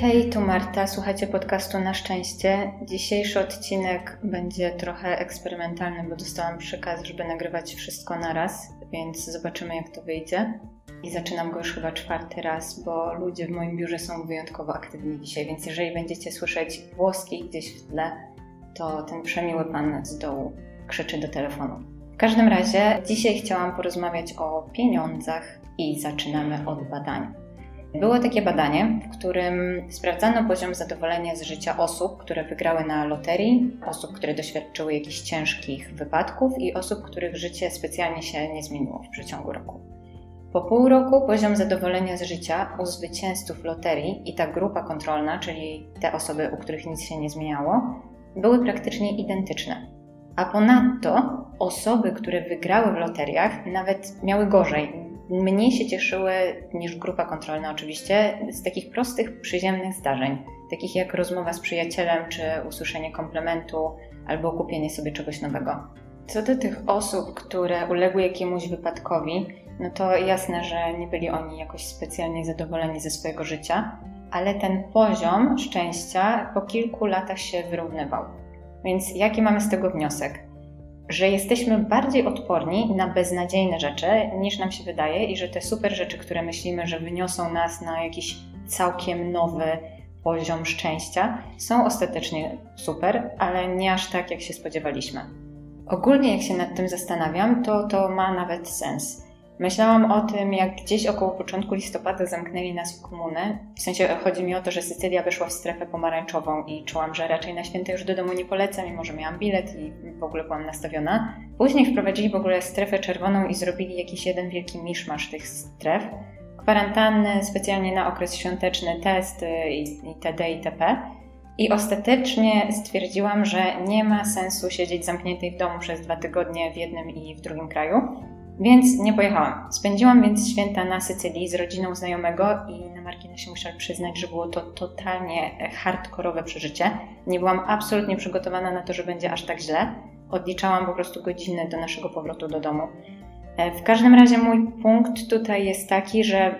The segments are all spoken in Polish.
Hej, tu Marta, słuchacie podcastu Na Szczęście. Dzisiejszy odcinek będzie trochę eksperymentalny, bo dostałam przykaz, żeby nagrywać wszystko na raz, więc zobaczymy jak to wyjdzie. I zaczynam go już chyba czwarty raz, bo ludzie w moim biurze są wyjątkowo aktywni dzisiaj, więc jeżeli będziecie słyszeć włoski gdzieś w tle, to ten przemiły pan z dołu krzyczy do telefonu. W każdym razie dzisiaj chciałam porozmawiać o pieniądzach i zaczynamy od badania. Było takie badanie, w którym sprawdzano poziom zadowolenia z życia osób, które wygrały na loterii, osób, które doświadczyły jakichś ciężkich wypadków i osób, których życie specjalnie się nie zmieniło w przeciągu roku. Po pół roku poziom zadowolenia z życia u zwycięzców loterii i ta grupa kontrolna, czyli te osoby, u których nic się nie zmieniało, były praktycznie identyczne. A ponadto osoby, które wygrały w loteriach, nawet miały gorzej, mniej się cieszyły niż grupa kontrolna oczywiście z takich prostych, przyziemnych zdarzeń, takich jak rozmowa z przyjacielem, czy usłyszenie komplementu, albo kupienie sobie czegoś nowego. Co do tych osób, które uległy jakiemuś wypadkowi, no to jasne, że nie byli oni jakoś specjalnie zadowoleni ze swojego życia, ale ten poziom szczęścia po kilku latach się wyrównywał. Więc jaki mamy z tego wniosek? Że jesteśmy bardziej odporni na beznadziejne rzeczy niż nam się wydaje i że te super rzeczy, które myślimy, że wyniosą nas na jakiś całkiem nowy poziom szczęścia, są ostatecznie super, ale nie aż tak, jak się spodziewaliśmy. Ogólnie, jak się nad tym zastanawiam, to to ma nawet sens. Myślałam o tym, jak gdzieś około początku listopada zamknęli nas w komunę. W sensie chodzi mi o to, że Sycylia wyszła w strefę pomarańczową i czułam, że raczej na święte już do domu nie polecę, mimo że miałam bilet i w ogóle byłam nastawiona. Później wprowadzili w ogóle strefę czerwoną i zrobili jakiś jeden wielki miszmasz tych stref. Kwarantanny, specjalnie na okres świąteczny, testy itd. itp. I ostatecznie stwierdziłam, że nie ma sensu siedzieć zamkniętej w domu przez dwa tygodnie w jednym i w drugim kraju więc nie pojechałam. Spędziłam więc święta na Sycylii z rodziną znajomego i na marginesie muszę przyznać, że było to totalnie hardkorowe przeżycie. Nie byłam absolutnie przygotowana na to, że będzie aż tak źle. Odliczałam po prostu godziny do naszego powrotu do domu. E, w każdym razie mój punkt tutaj jest taki, że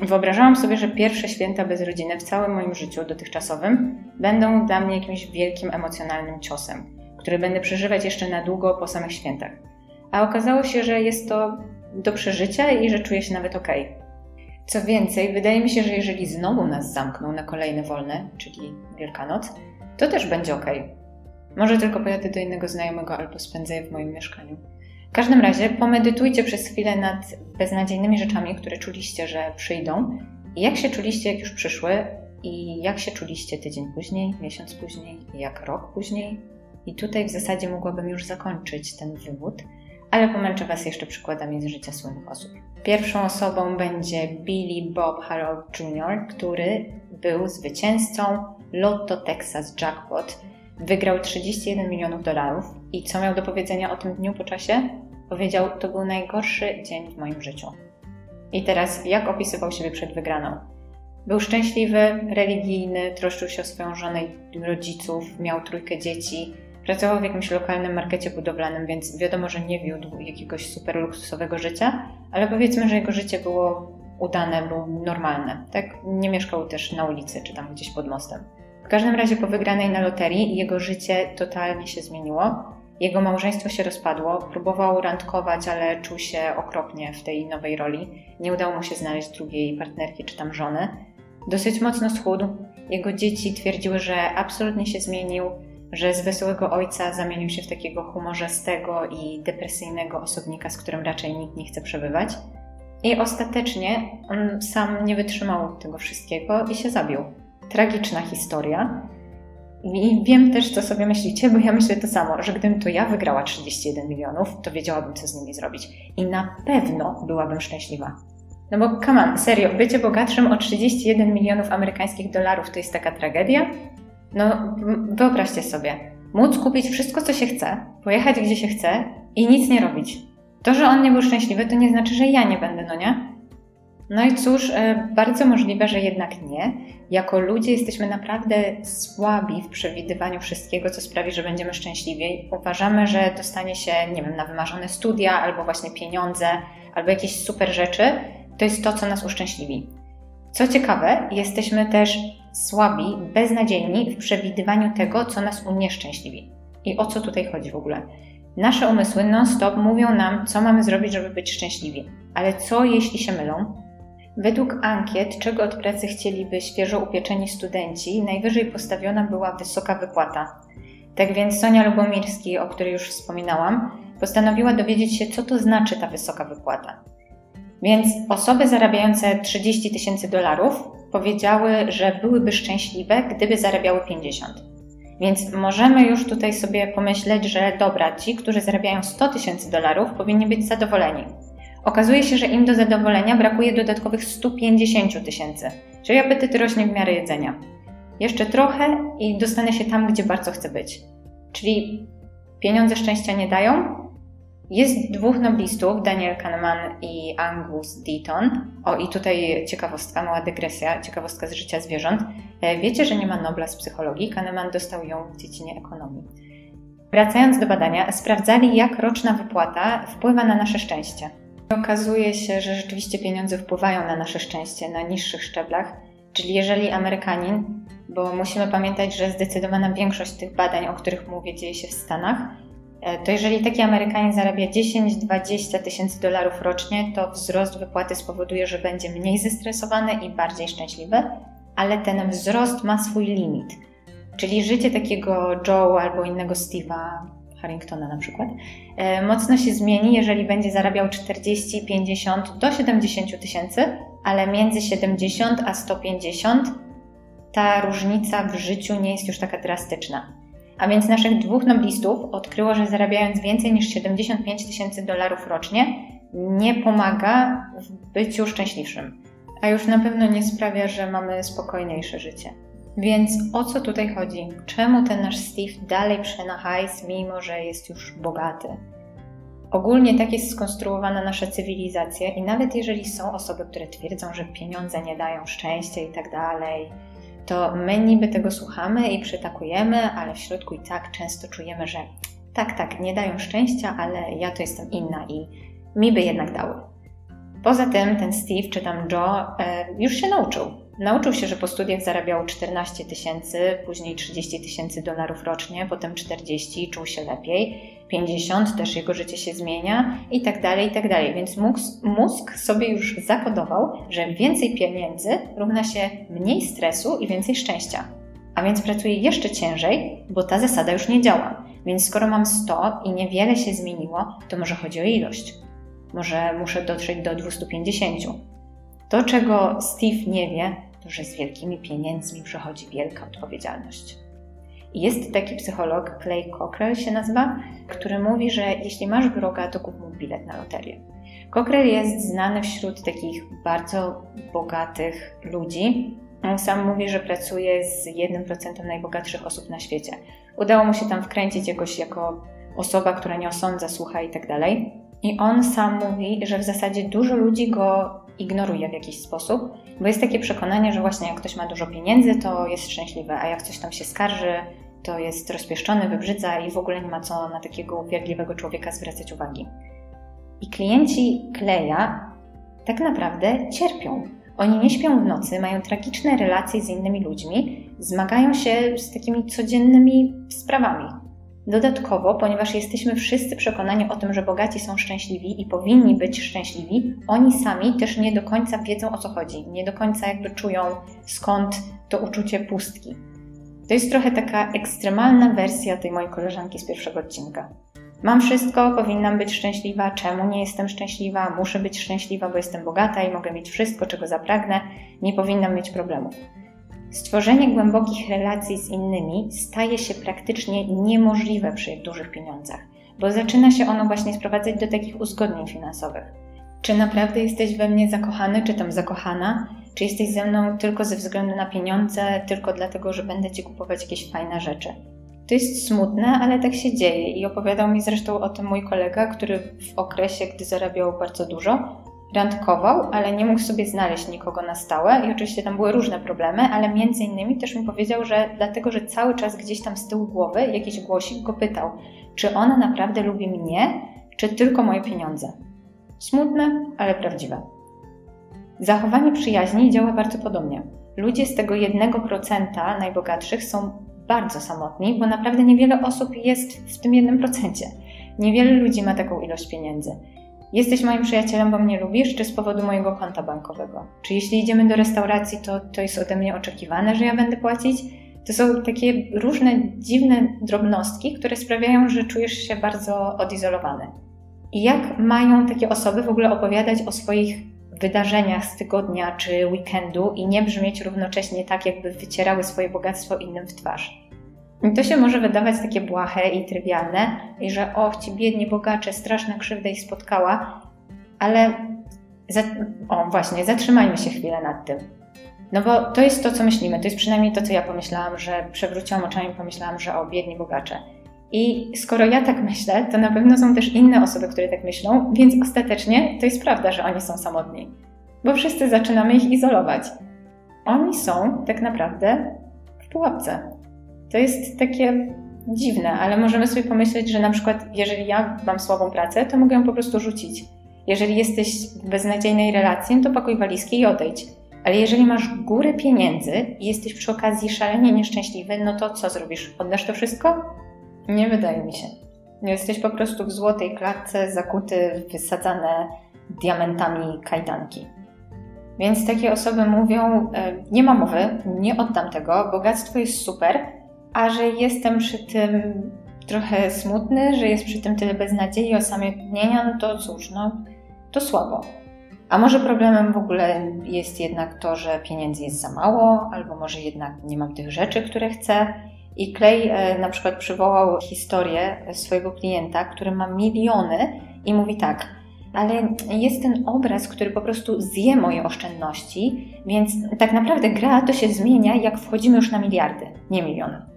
wyobrażałam sobie, że pierwsze święta bez rodziny w całym moim życiu dotychczasowym będą dla mnie jakimś wielkim emocjonalnym ciosem, który będę przeżywać jeszcze na długo po samych świętach a okazało się, że jest to do przeżycia i że czuję się nawet ok. Co więcej, wydaje mi się, że jeżeli znowu nas zamkną na kolejne wolne, czyli Wielkanoc, to też będzie ok. Może tylko pojadę do innego znajomego albo spędzę je w moim mieszkaniu. W każdym razie pomedytujcie przez chwilę nad beznadziejnymi rzeczami, które czuliście, że przyjdą. I jak się czuliście, jak już przyszły, i jak się czuliście tydzień później, miesiąc później, jak rok później. I tutaj w zasadzie mogłabym już zakończyć ten wywód ale pomęczę Was jeszcze przykładami z życia słynnych osób. Pierwszą osobą będzie Billy Bob Harold Jr., który był zwycięzcą Lotto Texas Jackpot. Wygrał 31 milionów dolarów i co miał do powiedzenia o tym dniu po czasie? Powiedział, to był najgorszy dzień w moim życiu. I teraz, jak opisywał siebie przed wygraną? Był szczęśliwy, religijny, troszczył się o swoją żonę i rodziców, miał trójkę dzieci, Pracował w jakimś lokalnym markecie budowlanym, więc wiadomo, że nie wiódł jakiegoś super luksusowego życia, ale powiedzmy, że jego życie było udane, było normalne. Tak? Nie mieszkał też na ulicy czy tam gdzieś pod mostem. W każdym razie po wygranej na loterii jego życie totalnie się zmieniło. Jego małżeństwo się rozpadło, próbował randkować, ale czuł się okropnie w tej nowej roli. Nie udało mu się znaleźć drugiej partnerki czy tam żony. Dosyć mocno schudł. Jego dzieci twierdziły, że absolutnie się zmienił, że z wesołego ojca zamienił się w takiego humorzystego i depresyjnego osobnika, z którym raczej nikt nie chce przebywać. I ostatecznie on sam nie wytrzymał tego wszystkiego i się zabił. Tragiczna historia. I wiem też, co sobie myślicie, bo ja myślę to samo, że gdybym to ja wygrała 31 milionów, to wiedziałabym, co z nimi zrobić. I na pewno byłabym szczęśliwa. No bo, come on, serio, bycie bogatszym o 31 milionów amerykańskich dolarów to jest taka tragedia? No, wyobraźcie sobie, móc kupić wszystko, co się chce, pojechać gdzie się chce i nic nie robić. To, że on nie był szczęśliwy, to nie znaczy, że ja nie będę, no nie? No i cóż, e, bardzo możliwe, że jednak nie. Jako ludzie jesteśmy naprawdę słabi w przewidywaniu wszystkiego, co sprawi, że będziemy szczęśliwi. Uważamy, że dostanie się, nie wiem, na wymarzone studia, albo właśnie pieniądze, albo jakieś super rzeczy, to jest to, co nas uszczęśliwi. Co ciekawe, jesteśmy też słabi, beznadziejni w przewidywaniu tego, co nas unieszczęśliwi. I o co tutaj chodzi w ogóle? Nasze umysły non-stop mówią nam, co mamy zrobić, żeby być szczęśliwi. Ale co jeśli się mylą? Według ankiet, czego od pracy chcieliby świeżo upieczeni studenci, najwyżej postawiona była wysoka wypłata. Tak więc Sonia Lubomirski, o której już wspominałam, postanowiła dowiedzieć się, co to znaczy ta wysoka wypłata. Więc osoby zarabiające 30 tysięcy dolarów powiedziały, że byłyby szczęśliwe, gdyby zarabiały 50. Więc możemy już tutaj sobie pomyśleć, że dobra, ci, którzy zarabiają 100 tysięcy dolarów, powinni być zadowoleni. Okazuje się, że im do zadowolenia brakuje dodatkowych 150 tysięcy, czyli apetyt rośnie w miarę jedzenia. Jeszcze trochę i dostanę się tam, gdzie bardzo chcę być. Czyli pieniądze szczęścia nie dają, jest dwóch noblistów, Daniel Kahneman i Angus Deaton. O, i tutaj ciekawostka, mała dygresja, ciekawostka z życia zwierząt. E, wiecie, że nie ma Nobla z psychologii? Kahneman dostał ją w dziedzinie ekonomii. Wracając do badania, sprawdzali, jak roczna wypłata wpływa na nasze szczęście. Okazuje się, że rzeczywiście pieniądze wpływają na nasze szczęście na niższych szczeblach, czyli jeżeli Amerykanin, bo musimy pamiętać, że zdecydowana większość tych badań, o których mówię, dzieje się w Stanach, to jeżeli taki Amerykanin zarabia 10-20 tysięcy dolarów rocznie, to wzrost wypłaty spowoduje, że będzie mniej zestresowany i bardziej szczęśliwy, ale ten wzrost ma swój limit. Czyli życie takiego Joe albo innego Steve'a Harringtona na przykład, e, mocno się zmieni, jeżeli będzie zarabiał 40, 50 do 70 tysięcy, ale między 70 a 150 ta różnica w życiu nie jest już taka drastyczna. A więc naszych dwóch noblistów odkryło, że zarabiając więcej niż 75 tysięcy dolarów rocznie, nie pomaga w byciu szczęśliwszym. A już na pewno nie sprawia, że mamy spokojniejsze życie. Więc o co tutaj chodzi? Czemu ten nasz Steve dalej przena hajs, mimo że jest już bogaty? Ogólnie tak jest skonstruowana nasza cywilizacja i nawet jeżeli są osoby, które twierdzą, że pieniądze nie dają szczęścia i tak dalej, to my niby tego słuchamy i przytakujemy, ale w środku i tak często czujemy, że tak, tak, nie dają szczęścia, ale ja to jestem inna i mi by jednak dały. Poza tym ten Steve czy tam Joe e, już się nauczył Nauczył się, że po studiach zarabiał 14 tysięcy, później 30 tysięcy dolarów rocznie, potem 40, czuł się lepiej, 50, też jego życie się zmienia i tak dalej, i tak dalej. Więc mózg, mózg sobie już zakodował, że więcej pieniędzy równa się mniej stresu i więcej szczęścia. A więc pracuje jeszcze ciężej, bo ta zasada już nie działa. Więc skoro mam 100 i niewiele się zmieniło, to może chodzi o ilość. Może muszę dotrzeć do 250. To, czego Steve nie wie, to że z wielkimi pieniędzmi przychodzi wielka odpowiedzialność. Jest taki psycholog, Clay Cockrell się nazywa, który mówi, że jeśli masz wroga, to kup mu bilet na loterię. Cockrell jest znany wśród takich bardzo bogatych ludzi. On sam mówi, że pracuje z 1% najbogatszych osób na świecie. Udało mu się tam wkręcić jakoś jako osoba, która nie osądza, słucha i tak dalej. I on sam mówi, że w zasadzie dużo ludzi go ignoruje w jakiś sposób, bo jest takie przekonanie, że właśnie jak ktoś ma dużo pieniędzy, to jest szczęśliwy, a jak coś tam się skarży, to jest rozpieszczony, wybrzydza i w ogóle nie ma co na takiego upierdliwego człowieka zwracać uwagi. I klienci Kleja tak naprawdę cierpią. Oni nie śpią w nocy, mają tragiczne relacje z innymi ludźmi, zmagają się z takimi codziennymi sprawami. Dodatkowo, ponieważ jesteśmy wszyscy przekonani o tym, że bogaci są szczęśliwi i powinni być szczęśliwi, oni sami też nie do końca wiedzą o co chodzi, nie do końca jakby czują skąd to uczucie pustki. To jest trochę taka ekstremalna wersja tej mojej koleżanki z pierwszego odcinka. Mam wszystko, powinnam być szczęśliwa, czemu nie jestem szczęśliwa, muszę być szczęśliwa, bo jestem bogata i mogę mieć wszystko, czego zapragnę, nie powinnam mieć problemów. Stworzenie głębokich relacji z innymi staje się praktycznie niemożliwe przy dużych pieniądzach, bo zaczyna się ono właśnie sprowadzać do takich uzgodnień finansowych. Czy naprawdę jesteś we mnie zakochany, czy tam zakochana? Czy jesteś ze mną tylko ze względu na pieniądze, tylko dlatego, że będę ci kupować jakieś fajne rzeczy? To jest smutne, ale tak się dzieje i opowiadał mi zresztą o tym mój kolega, który w okresie, gdy zarabiał bardzo dużo, randkował, ale nie mógł sobie znaleźć nikogo na stałe i oczywiście tam były różne problemy, ale między innymi też mi powiedział, że dlatego, że cały czas gdzieś tam z tyłu głowy jakiś głosik go pytał, czy ona naprawdę lubi mnie, czy tylko moje pieniądze. Smutne, ale prawdziwe. Zachowanie przyjaźni działa bardzo podobnie. Ludzie z tego 1% najbogatszych są bardzo samotni, bo naprawdę niewiele osób jest w tym 1%. Niewiele ludzi ma taką ilość pieniędzy. Jesteś moim przyjacielem, bo mnie lubisz, czy z powodu mojego konta bankowego? Czy jeśli idziemy do restauracji, to to jest ode mnie oczekiwane, że ja będę płacić? To są takie różne dziwne drobnostki, które sprawiają, że czujesz się bardzo odizolowany. I jak mają takie osoby w ogóle opowiadać o swoich wydarzeniach z tygodnia czy weekendu i nie brzmieć równocześnie tak, jakby wycierały swoje bogactwo innym w twarz? I to się może wydawać takie błahe i trywialne, i że och, ci biedni bogacze, straszna krzywda ich spotkała, ale za... o właśnie, zatrzymajmy się chwilę nad tym. No bo to jest to, co myślimy, to jest przynajmniej to, co ja pomyślałam, że przewróciłam oczami i pomyślałam, że o, biedni bogacze. I skoro ja tak myślę, to na pewno są też inne osoby, które tak myślą, więc ostatecznie to jest prawda, że oni są samotni. Bo wszyscy zaczynamy ich izolować. Oni są tak naprawdę w pułapce. To jest takie dziwne, ale możemy sobie pomyśleć, że na przykład jeżeli ja mam słabą pracę, to mogę ją po prostu rzucić. Jeżeli jesteś w beznadziejnej relacji, to pakuj walizki i odejdź. Ale jeżeli masz górę pieniędzy i jesteś przy okazji szalenie nieszczęśliwy, no to co zrobisz? Oddasz to wszystko? Nie wydaje mi się. Jesteś po prostu w złotej klatce, zakuty, wysadzane diamentami kajdanki. Więc takie osoby mówią: e, Nie ma mowy, nie oddam tego, bogactwo jest super, a że jestem przy tym trochę smutny, że jest przy tym tyle beznadziei, osamotnienia, no to cóż, no to słabo. A może problemem w ogóle jest jednak to, że pieniędzy jest za mało, albo może jednak nie mam tych rzeczy, które chcę. I Clay e, na przykład przywołał historię swojego klienta, który ma miliony i mówi tak, ale jest ten obraz, który po prostu zje moje oszczędności, więc tak naprawdę gra to się zmienia, jak wchodzimy już na miliardy, nie miliony.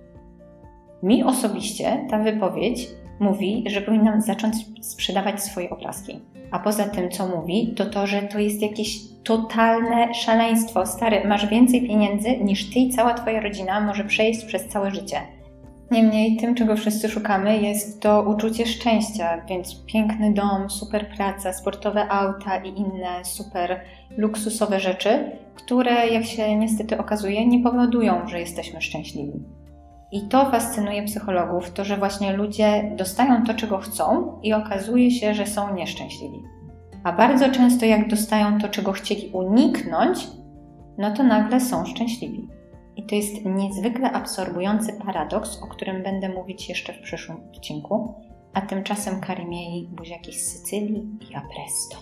Mi osobiście ta wypowiedź mówi, że powinnam zacząć sprzedawać swoje obrazki. A poza tym, co mówi, to to, że to jest jakieś totalne szaleństwo. Stary, masz więcej pieniędzy niż ty i cała twoja rodzina może przejść przez całe życie. Niemniej tym, czego wszyscy szukamy, jest to uczucie szczęścia, więc piękny dom, super praca, sportowe auta i inne super luksusowe rzeczy, które, jak się niestety okazuje, nie powodują, że jesteśmy szczęśliwi. I to fascynuje psychologów, to że właśnie ludzie dostają to, czego chcą i okazuje się, że są nieszczęśliwi. A bardzo często, jak dostają to, czego chcieli uniknąć, no to nagle są szczęśliwi. I to jest niezwykle absorbujący paradoks, o którym będę mówić jeszcze w przyszłym odcinku. A tymczasem Karimiei buziaki z Sycylii i a presto.